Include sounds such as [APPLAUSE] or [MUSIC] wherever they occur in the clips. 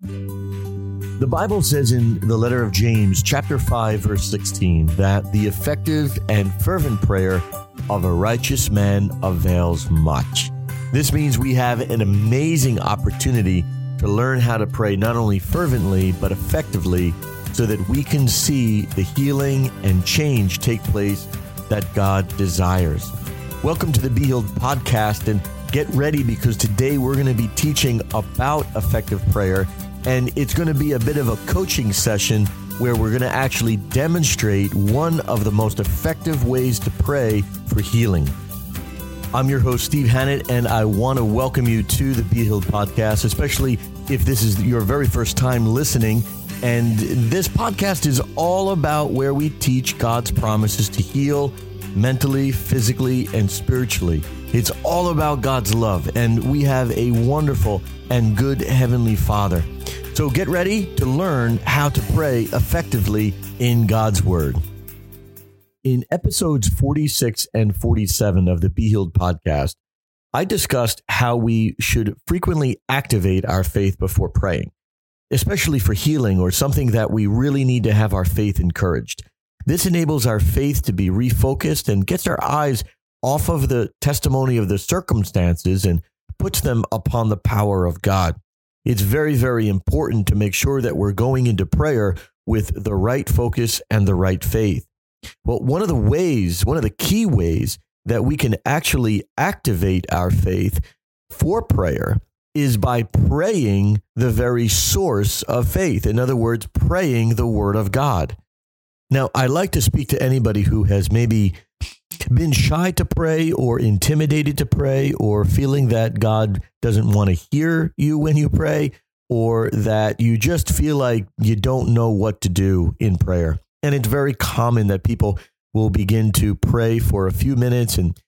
The Bible says in the letter of James, chapter 5, verse 16, that the effective and fervent prayer of a righteous man avails much. This means we have an amazing opportunity to learn how to pray not only fervently, but effectively so that we can see the healing and change take place that God desires. Welcome to the Be Healed podcast and get ready because today we're going to be teaching about effective prayer and it's going to be a bit of a coaching session where we're going to actually demonstrate one of the most effective ways to pray for healing. I'm your host, Steve Hannett, and I want to welcome you to the Be Healed podcast, especially if this is your very first time listening. And this podcast is all about where we teach God's promises to heal mentally, physically, and spiritually. It's all about God's love, and we have a wonderful and good Heavenly Father. So get ready to learn how to pray effectively in God's Word. In episodes 46 and 47 of the Be Healed podcast, I discussed how we should frequently activate our faith before praying, especially for healing or something that we really need to have our faith encouraged. This enables our faith to be refocused and gets our eyes off of the testimony of the circumstances and puts them upon the power of God it's very, very important to make sure that we're going into prayer with the right focus and the right faith. Well, one of the ways, one of the key ways that we can actually activate our faith for prayer is by praying the very source of faith. In other words, praying the word of God. Now, I like to speak to anybody who has maybe been shy to pray or intimidated to pray or feeling that God doesn't want to hear you when you pray or that you just feel like you don't know what to do in prayer. And it's very common that people will begin to pray for a few minutes and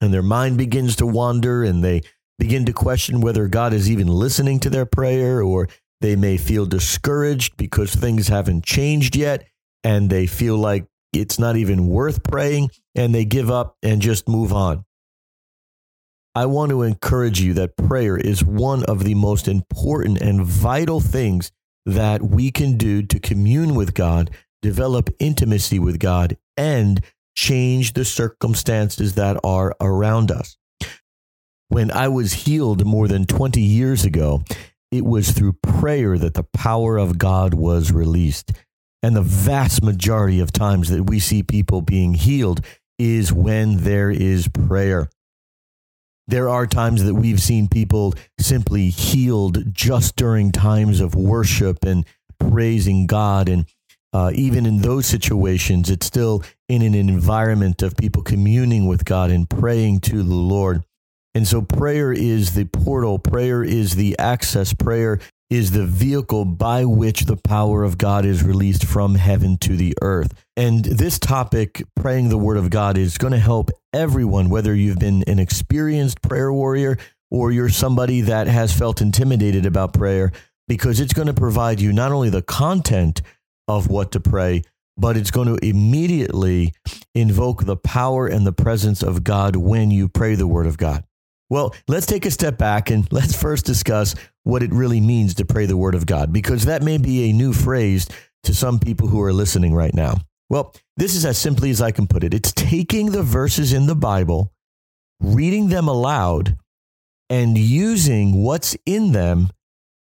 and their mind begins to wander and they begin to question whether God is even listening to their prayer or they may feel discouraged because things haven't changed yet and they feel like it's not even worth praying, and they give up and just move on. I want to encourage you that prayer is one of the most important and vital things that we can do to commune with God, develop intimacy with God, and change the circumstances that are around us. When I was healed more than 20 years ago, it was through prayer that the power of God was released. And the vast majority of times that we see people being healed is when there is prayer. There are times that we've seen people simply healed just during times of worship and praising God. And uh, even in those situations, it's still in an environment of people communing with God and praying to the Lord. And so prayer is the portal, prayer is the access, prayer is the vehicle by which the power of God is released from heaven to the earth. And this topic, praying the word of God, is going to help everyone, whether you've been an experienced prayer warrior or you're somebody that has felt intimidated about prayer, because it's going to provide you not only the content of what to pray, but it's going to immediately invoke the power and the presence of God when you pray the word of God. Well, let's take a step back and [LAUGHS] let's first discuss what it really means to pray the word of God, because that may be a new phrase to some people who are listening right now. Well, this is as simply as I can put it it's taking the verses in the Bible, reading them aloud, and using what's in them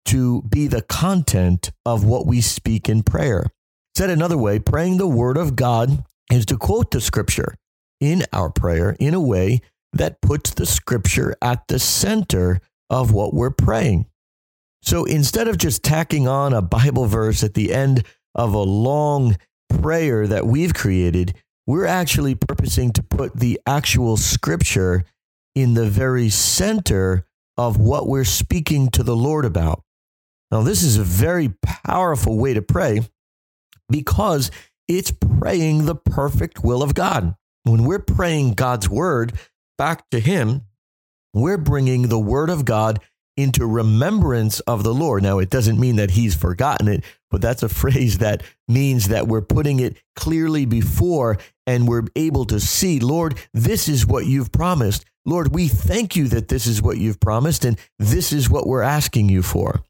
to be the content of what we speak in prayer. Said another way, praying the word of God is to quote the scripture in our prayer in a way that puts the scripture at the center of what we're praying. So instead of just tacking on a Bible verse at the end of a long prayer that we've created, we're actually purposing to put the actual scripture in the very center of what we're speaking to the Lord about. Now, this is a very powerful way to pray because it's praying the perfect will of God. When we're praying God's word, back to Him, we're bringing the Word of God into remembrance of the Lord. Now, it doesn't mean that He's forgotten it, but that's a [LAUGHS] phrase that means that we're putting it clearly before and we're able to see, Lord, this is what you've promised. Lord, we thank you that this is what you've promised and this is what we're asking you for.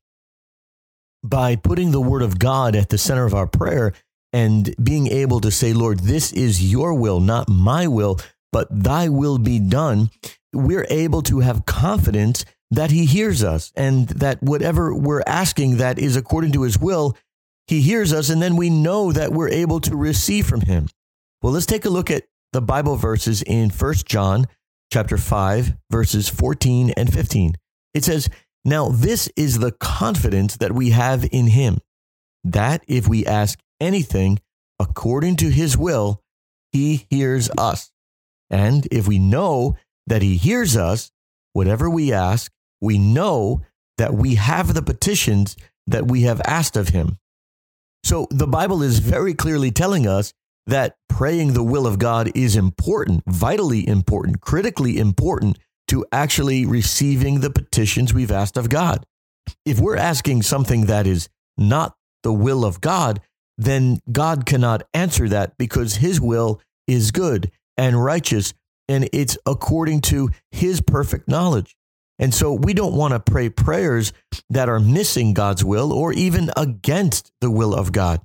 by putting the word of God at the center of our prayer and being able to say, Lord, this is your will, not my will, but thy will be done, we're able to have confidence that he hears us and that whatever we're asking that is according to his will, he hears us. And then we know that we're able to receive from him. Well, let's take a look at the Bible verses in First John chapter 5, verses 14 and 15. It says, Now this is the confidence that we have in him, that if we ask anything according to his will, he hears us. And if we know that he hears us, whatever we ask, we know that we have the petitions that we have asked of him. So the Bible is very clearly telling us that praying the will of God is important, vitally important, critically important to actually receiving the petitions we've asked of God. If we're asking something that is not the will of God, then God cannot answer that because his will is good and righteous and it's according to his perfect knowledge. And so we don't want to pray prayers that are missing God's will or even against the will of God.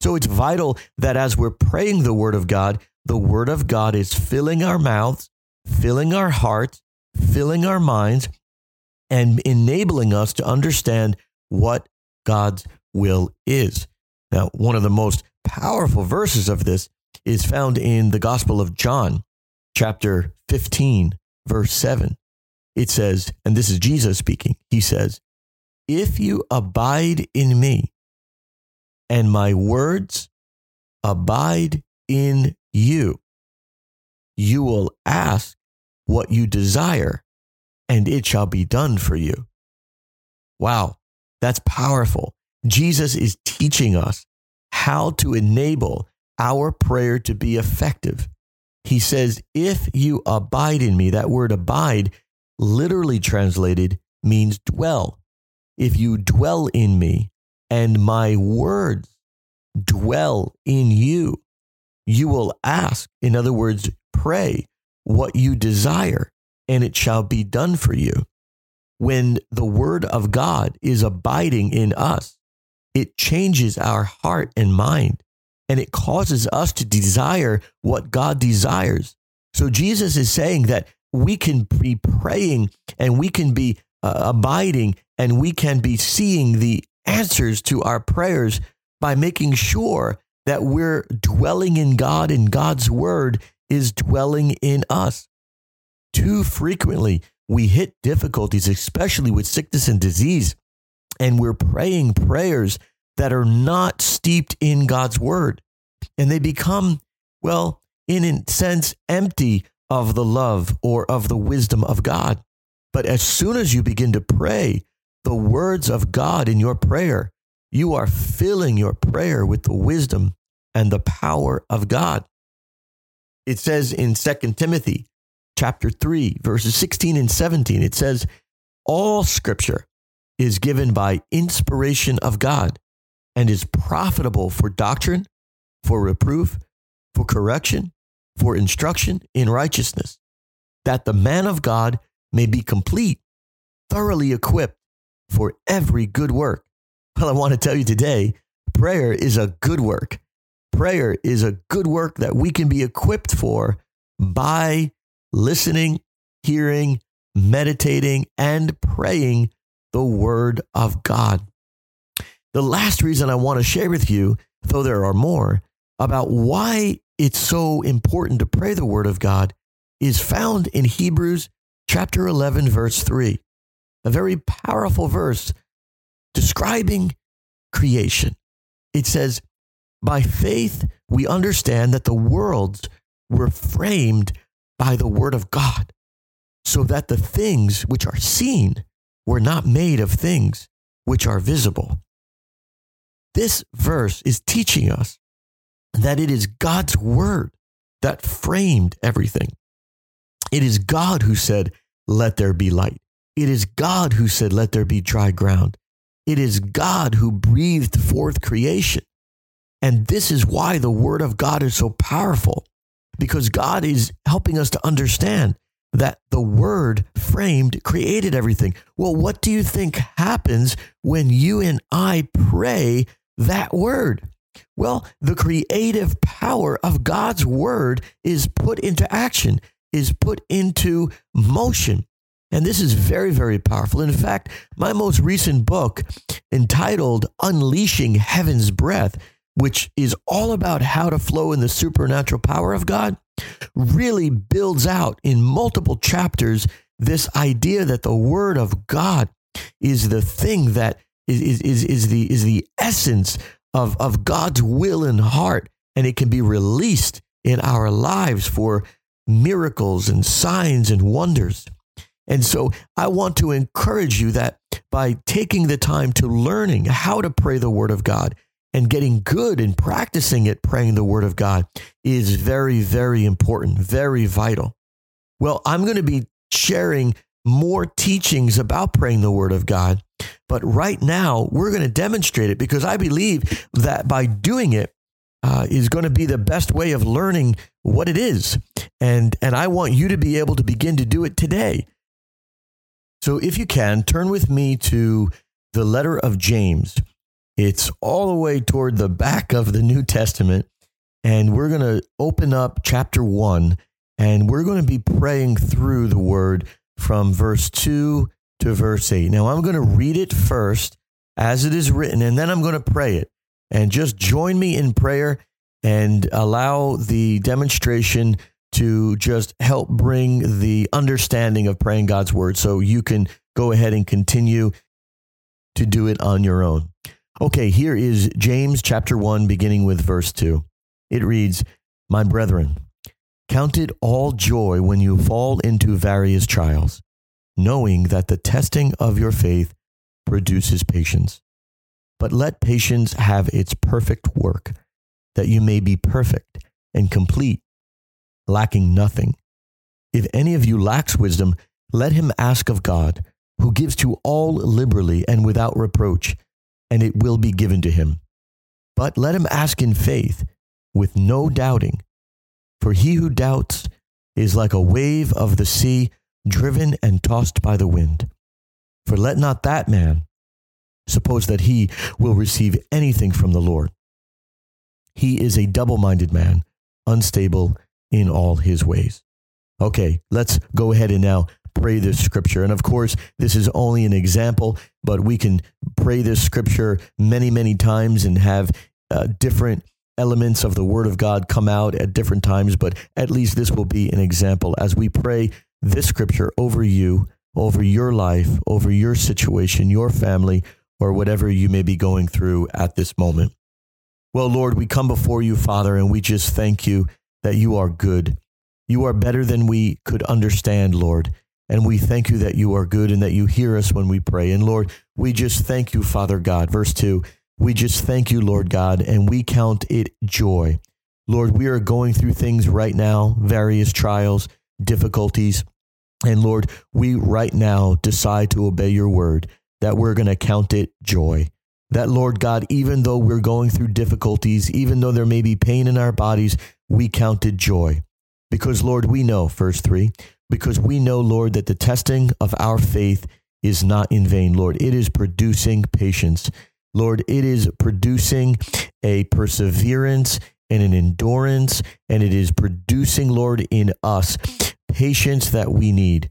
So it's vital that as we're praying the word of God, the word of God is filling our mouths, filling our hearts, filling our minds, and enabling us to understand what God's will is. Now, one of the most powerful verses of this is found in the Gospel of John, chapter 15, verse 7. It says, and this is Jesus speaking, he says, If you abide in me and my words abide in you, you will ask what you desire and it shall be done for you. Wow, that's powerful. Jesus is teaching us how to enable our prayer to be effective. He says, If you abide in me, that word abide, literally translated, means dwell. If you dwell in me and my words dwell in you, you will ask, in other words, pray what you desire, and it shall be done for you. When the word of God is abiding in us, it changes our heart and mind and it causes us to desire what God desires. So Jesus is saying that we can be praying and we can be uh, abiding and we can be seeing the answers to our prayers by making sure that we're dwelling in God and God's word is dwelling in us. Too frequently, we hit difficulties, especially with sickness and disease, and we're praying prayers that are not steeped in God's word. And they become, well, in a sense, empty of the love or of the wisdom of God. But as soon as you begin to pray the words of God in your prayer, you are filling your prayer with the wisdom and the power of God. It says in 2 Timothy chapter 3 verses 16 and 17 it says all scripture is given by inspiration of God and is profitable for doctrine, for reproof, for correction, for instruction in righteousness, that the man of God may be complete, thoroughly equipped for every good work. Well, I want to tell you today, prayer is a good work. Prayer is a good work that we can be equipped for by listening, hearing, meditating, and praying the word of God. The last reason I want to share with you, though there are more, about why it's so important to pray the word of God is found in Hebrews chapter 11, verse 3, a very powerful verse describing creation. It says, By faith, we understand that the worlds were framed by the word of God, so that the things which are seen were not made of things which are visible. This verse is teaching us that it is God's word that framed everything. It is God who said, Let there be light. It is God who said, Let there be dry ground. It is God who breathed forth creation. And this is why the word of God is so powerful, because God is helping us to understand that the word framed created everything. Well, what do you think happens when you and I pray that word? Well, the creative power of God's word is put into action, is put into motion. And this is very, very powerful. In fact, my most recent book, entitled Unleashing Heaven's Breath, which is all about how to flow in the supernatural power of God, really builds out in multiple chapters this idea that the Word of God is the thing that is, is, is, the, is the essence of, of God's will and heart, and it can be released in our lives for miracles and signs and wonders. And so I want to encourage you that by taking the time to learning how to pray the Word of God and getting good and practicing it, praying the Word of God is very, very important, very vital. Well, I'm going to be sharing more teachings about praying the Word of God. But right now, we're going to demonstrate it because I believe that by doing it uh, is going to be the best way of learning what it is. And, and I want you to be able to begin to do it today. So, if you can, turn with me to the letter of James. It's all the way toward the back of the New Testament. And we're going to open up chapter one and we're going to be praying through the word from verse 2 to verse 8. Now, I'm going to read it first as it is written, and then I'm going to pray it. And just join me in prayer and allow the demonstration to just help bring the understanding of praying God's word so you can go ahead and continue to do it on your own. Okay, here is James chapter 1, beginning with verse 2. It reads, My brethren, count it all joy when you fall into various trials, knowing that the testing of your faith produces patience. But let patience have its perfect work, that you may be perfect and complete lacking nothing. If any of you lacks wisdom, let him ask of God, who gives to all liberally and without reproach, and it will be given to him. But let him ask in faith, with no doubting. For he who doubts is like a wave of the sea, driven and tossed by the wind. For let not that man suppose that he will receive anything from the Lord. He is a double minded man, unstable in all his ways. Okay, let's go ahead and now pray this scripture. And of course, this is only an example, but we can pray this scripture many, many times and have uh, different elements of the word of God come out at different times. But at least this will be an example as we pray this scripture over you, over your life, over your situation, your family, or whatever you may be going through at this moment. Well, Lord, we come before you, Father, and we just thank you that you are good. You are better than we could understand, Lord. And we thank you that you are good and that you hear us when we pray. And Lord, we just thank you, Father God. Verse 2 We just thank you, Lord God, and we count it joy. Lord, we are going through things right now, various trials, difficulties. And Lord, we right now decide to obey your word, that we're going to count it joy. That, Lord God, even though we're going through difficulties, even though there may be pain in our bodies, we counted joy. Because, Lord, we know, verse 3, because we know, Lord, that the testing of our faith is not in vain, Lord. It is producing patience. Lord, it is producing a perseverance and an endurance, and it is producing, Lord, in us patience that we need.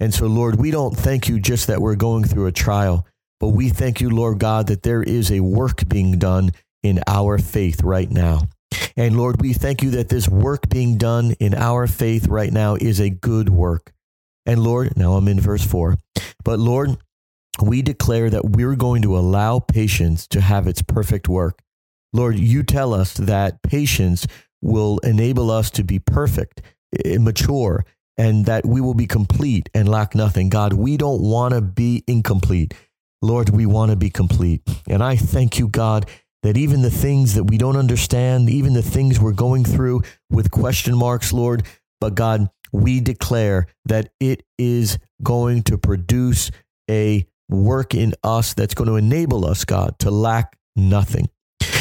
And so, Lord, we don't thank you just that we're going through a trial, but we thank you, Lord God, that there is a work being done in our faith right now. And Lord, we thank you that this work being done in our faith right now is a good work. And Lord, now I'm in verse 4. But Lord, we declare that we're going to allow patience to have its perfect work. Lord, you tell us that patience will enable us to be perfect, eh, mature, and that we will be complete and lack nothing. God, we don't want to be incomplete. Lord, we want to be complete. And I thank you, God, that even the things that we don't understand, even the things we're going through with question marks, Lord, but God, we declare that it is going to produce a work in us that's going to enable us, God, to lack nothing.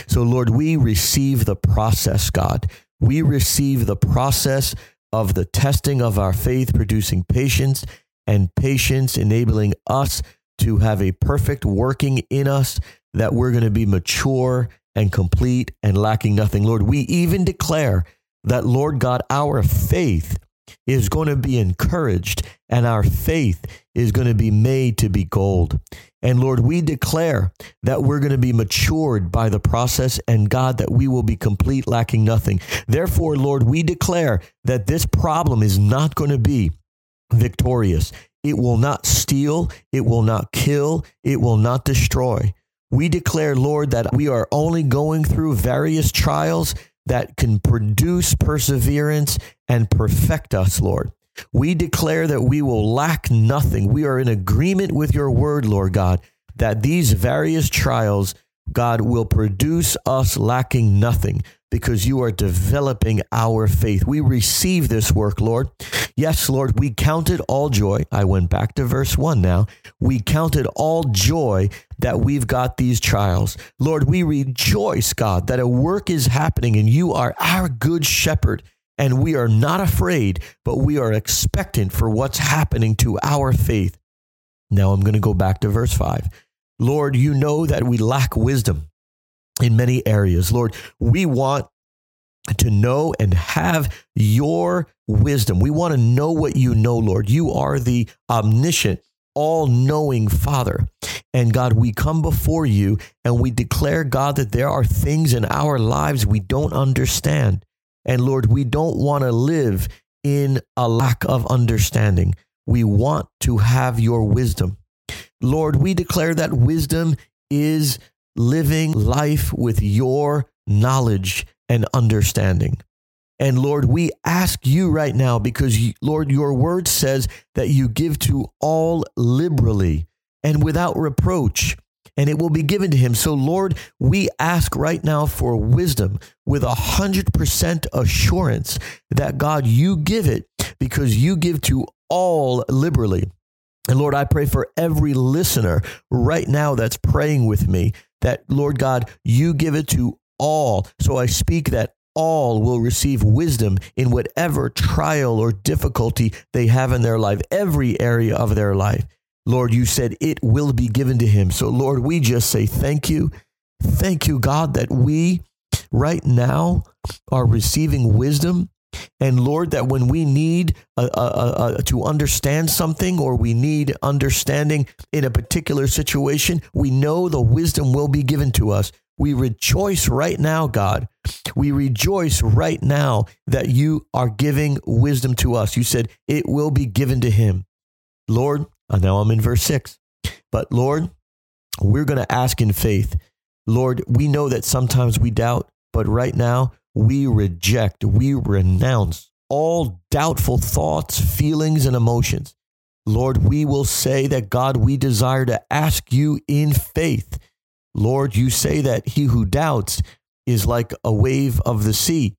So, Lord, we receive the process, God. We receive the process of the testing of our faith, producing patience, and patience enabling us to have a perfect working in us, that we're going to be mature and complete and lacking nothing. Lord, we even declare that, Lord God, our faith is going to be encouraged and our faith is going to be made to be gold. And Lord, we declare that we're going to be matured by the process and God, that we will be complete, lacking nothing. Therefore, Lord, we declare that this problem is not going to be victorious. It will not steal, it will not kill, it will not destroy. We declare, Lord, that we are only going through various trials that can produce perseverance and perfect us, Lord. We declare that we will lack nothing. We are in agreement with your word, Lord God, that these various trials, God, will produce us lacking nothing because you are developing our faith. We receive this work, Lord. Yes, Lord, we counted all joy. I went back to verse one now. We counted all joy that we've got these trials. Lord, we rejoice, God, that a work is happening and you are our good shepherd. And we are not afraid, but we are expectant for what's happening to our faith. Now I'm going to go back to verse 5. Lord, you know that we lack wisdom in many areas. Lord, we want to know and have your wisdom. We want to know what you know, Lord. You are the omniscient, all knowing Father. And God, we come before you and we declare, God, that there are things in our lives we don't understand. And Lord, we don't want to live in a lack of understanding. We want to have your wisdom. Lord, we declare that wisdom is living life with your knowledge and understanding. And Lord, we ask you right now because, Lord, your word says that you give to all liberally and without reproach, and it will be given to him. So, Lord, we ask right now for wisdom with a hundred percent assurance that God, you give it because you give to all liberally. And Lord, I pray for every listener right now that's praying with me that, Lord God, you give it to all. So I speak that all will receive wisdom in whatever trial or difficulty they have in their life, every area of their life. Lord, you said it will be given to him. So, Lord, we just say thank you. Thank you, God, that we right now are receiving wisdom and Lord, that when we need uh, uh, uh, to understand something or we need understanding in a particular situation, we know the wisdom will be given to us. We rejoice right now, God. We rejoice right now that you are giving wisdom to us. You said it will be given to him. Lord, uh, now I'm in verse six, but Lord, we're going to ask in faith. Lord, we know that sometimes we doubt, but right now we reject, we renounce all doubtful thoughts, feelings, and emotions. Lord, we will say that God, we desire to ask you in faith. Lord, you say that he who doubts is like a wave of the sea,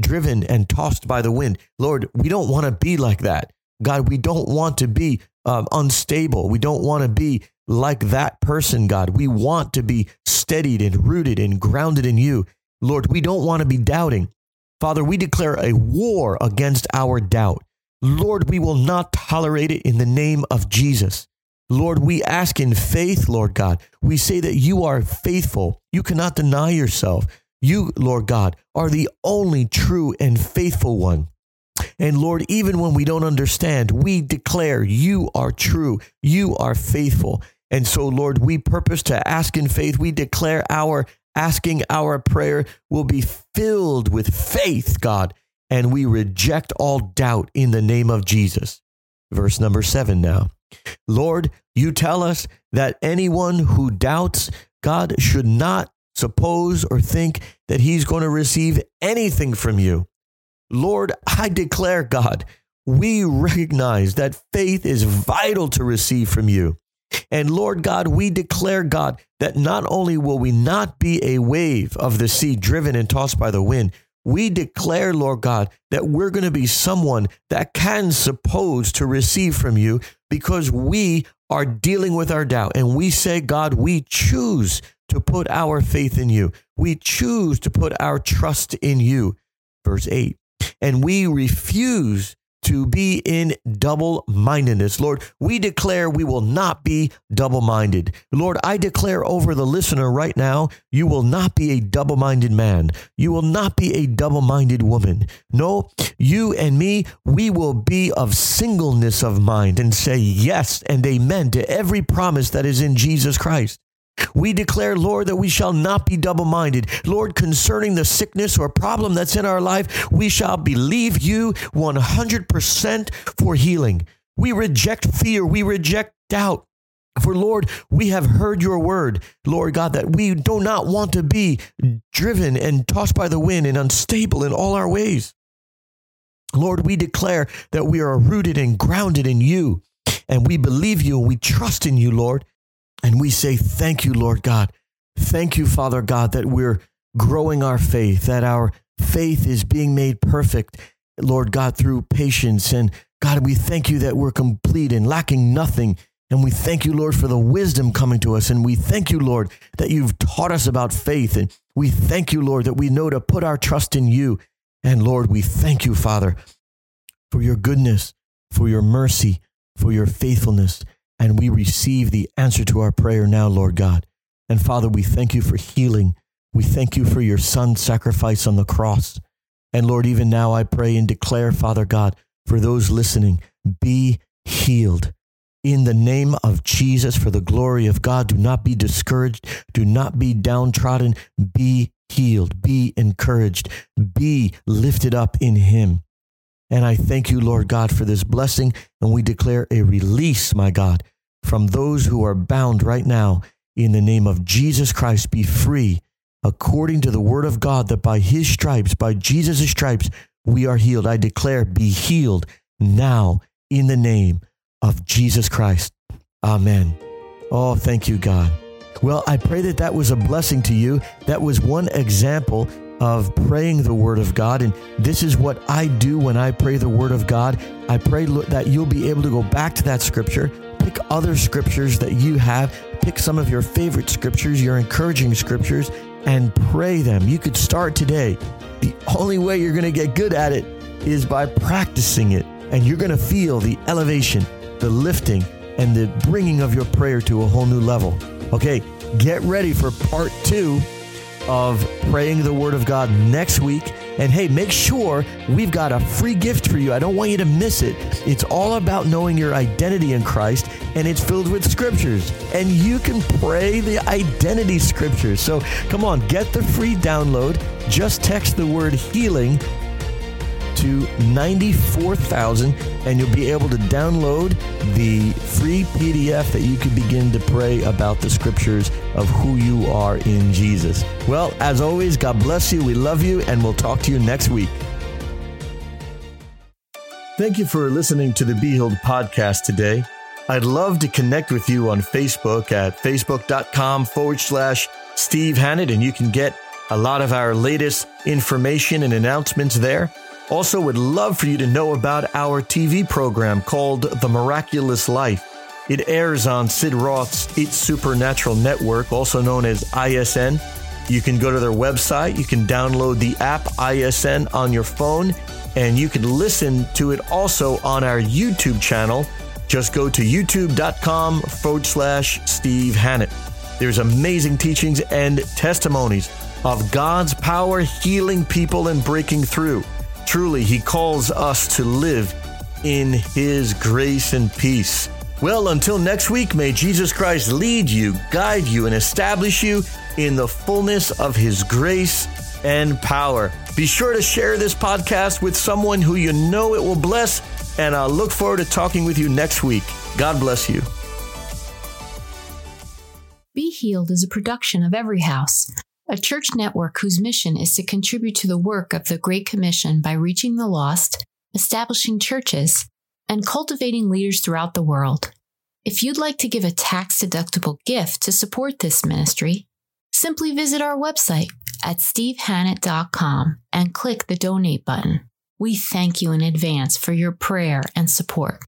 driven and tossed by the wind. Lord, we don't want to be like that. God, we don't want to be um, unstable. We don't want to be like that person, God. We want to be steadied and rooted and grounded in you. Lord, we don't want to be doubting. Father, we declare a war against our doubt. Lord, we will not tolerate it in the name of Jesus. Lord, we ask in faith, Lord God. We say that you are faithful. You cannot deny yourself. You, Lord God, are the only true and faithful one. And Lord, even when we don't understand, we declare you are true. You are faithful. And so, Lord, we purpose to ask in faith. We declare our asking our prayer will be filled with faith, God, and we reject all doubt in the name of Jesus. Verse number seven now. Lord, you tell us that anyone who doubts God should not suppose or think that he's going to receive anything from you. Lord, I declare, God, we recognize that faith is vital to receive from you. And Lord God, we declare, God, that not only will we not be a wave of the sea driven and tossed by the wind, we declare, Lord God, that we're going to be someone that can suppose to receive from you because we are dealing with our doubt. And we say, God, we choose to put our faith in you. We choose to put our trust in you. Verse 8 and we refuse to be in double mindedness. Lord, we declare we will not be double minded. Lord, I declare over the listener right now, you will not be a double minded man. You will not be a double minded woman. No, you and me, we will be of singleness of mind and say yes and amen to every promise that is in Jesus Christ. We declare, Lord, that we shall not be double minded. Lord, concerning the sickness or problem that's in our life, we shall believe you 100% for healing. We reject fear. We reject doubt. For Lord, we have heard your word, Lord God, that we do not want to be driven and tossed by the wind and unstable in all our ways. Lord, we declare that we are rooted and grounded in you, and we believe you and we trust in you, Lord. And we say, Thank you, Lord God. Thank you, Father God, that we're growing our faith, that our faith is being made perfect, Lord God, through patience. And God, we thank you that we're complete and lacking nothing. And we thank you, Lord, for the wisdom coming to us. And we thank you, Lord, that you've taught us about faith. And we thank you, Lord, that we know to put our trust in you. And Lord, we thank you, Father, for your goodness, for your mercy, for your faithfulness. And we receive the answer to our prayer now, Lord God. And Father, we thank you for healing. We thank you for your son's sacrifice on the cross. And Lord, even now I pray and declare, Father God, for those listening, be healed. In the name of Jesus, for the glory of God, do not be discouraged. Do not be downtrodden. Be healed. Be encouraged. Be lifted up in Him. And I thank you, Lord God, for this blessing. And we declare a release, my God, from those who are bound right now in the name of Jesus Christ. Be free according to the word of God that by his stripes, by Jesus' stripes, we are healed. I declare, be healed now in the name of Jesus Christ. Amen. Oh, thank you, God. Well, I pray that that was a blessing to you. That was one example of praying the Word of God. And this is what I do when I pray the Word of God. I pray that you'll be able to go back to that scripture, pick other scriptures that you have, pick some of your favorite scriptures, your encouraging scriptures, and pray them. You could start today. The only way you're going to get good at it is by practicing it. And you're going to feel the elevation, the lifting, and the bringing of your prayer to a whole new level. Okay, get ready for part two of praying the Word of God next week. And hey, make sure we've got a free gift for you. I don't want you to miss it. It's all about knowing your identity in Christ, and it's filled with scriptures. And you can pray the identity scriptures. So come on, get the free download. Just text the word healing to 94,000 and you'll be able to download the free PDF that you can begin to pray about the scriptures of who you are in Jesus. Well, as always, God bless you. We love you and we'll talk to you next week. Thank you for listening to the Be Healed podcast today. I'd love to connect with you on Facebook at facebook.com forward slash Steve Hannett, and you can get a lot of our latest information and announcements there. Also, would love for you to know about our TV program called The Miraculous Life. It airs on Sid Roth's It's Supernatural Network, also known as ISN. You can go to their website, you can download the app ISN on your phone, and you can listen to it also on our YouTube channel. Just go to youtube.com forward slash Steve Hannett. There's amazing teachings and testimonies of God's power healing people and breaking through. Truly, He calls us to live in His grace and peace. Well, until next week, may Jesus Christ lead you, guide you, and establish you in the fullness of His grace and power. Be sure to share this podcast with someone who you know it will bless, and I'll look forward to talking with you next week. God bless you. Be Healed is a production of Every House a church network whose mission is to contribute to the work of the Great Commission by reaching the lost, establishing churches, and cultivating leaders throughout the world. If you'd like to give a tax deductible gift to support this ministry, simply visit our website at stevehannett.com and click the donate button. We thank you in advance for your prayer and support.